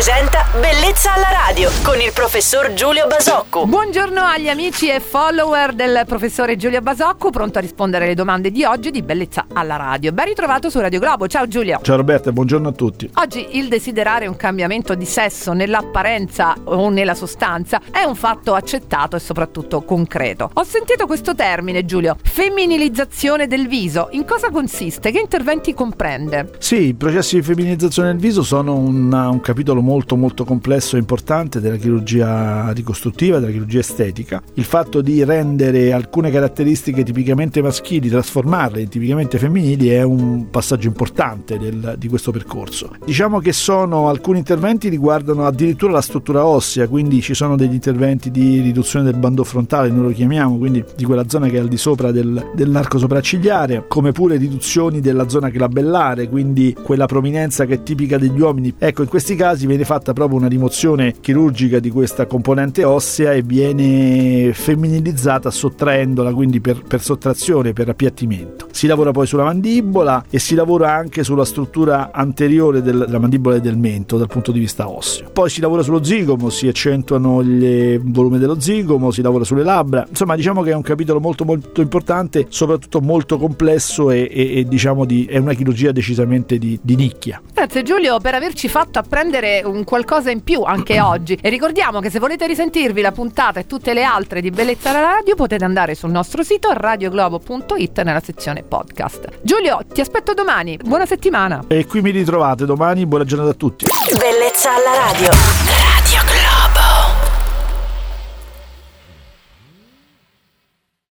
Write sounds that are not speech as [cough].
presenta Bellezza alla radio con il professor Giulio Basocco. Buongiorno agli amici e follower del professore Giulio Basocco, pronto a rispondere alle domande di oggi di Bellezza alla radio. Ben ritrovato su Radio Globo. Ciao Giulio. Ciao Roberta, buongiorno a tutti. Oggi il desiderare un cambiamento di sesso nell'apparenza o nella sostanza è un fatto accettato e soprattutto concreto. Ho sentito questo termine, Giulio, femminilizzazione del viso. In cosa consiste? Che interventi comprende? Sì, i processi di femminilizzazione del viso sono un, un capitolo molto molto complesso e importante della chirurgia ricostruttiva, della chirurgia estetica. Il fatto di rendere alcune caratteristiche tipicamente maschili, trasformarle in tipicamente femminili è un passaggio importante del, di questo percorso. Diciamo che sono alcuni interventi riguardano addirittura la struttura ossea, quindi ci sono degli interventi di riduzione del bando frontale, noi lo chiamiamo, quindi di quella zona che è al di sopra del, dell'arco sopraccigliare, come pure riduzioni della zona glabellare, quindi quella prominenza che è tipica degli uomini. Ecco, in questi casi viene fatta proprio una rimozione chirurgica di questa componente ossea e viene femminilizzata sottraendola quindi per, per sottrazione, per appiattimento. Si lavora poi sulla mandibola e si lavora anche sulla struttura anteriore del, della mandibola e del mento dal punto di vista osseo. Poi si lavora sullo zigomo, si accentuano il volume dello zigomo, si lavora sulle labbra. Insomma, diciamo che è un capitolo molto molto importante, soprattutto molto complesso e, e, e diciamo di, è una chirurgia decisamente di, di nicchia. Grazie Giulio per averci fatto apprendere un qualcosa in più anche [clears throat] oggi. E ricordiamo che se volete risentirvi la puntata e tutte le altre di Bellezza alla Radio potete andare sul nostro sito radioglobo.it nella sezione podcast. Giulio, ti aspetto domani. Buona settimana. E qui mi ritrovate domani. Buona giornata a tutti. Bellezza alla radio.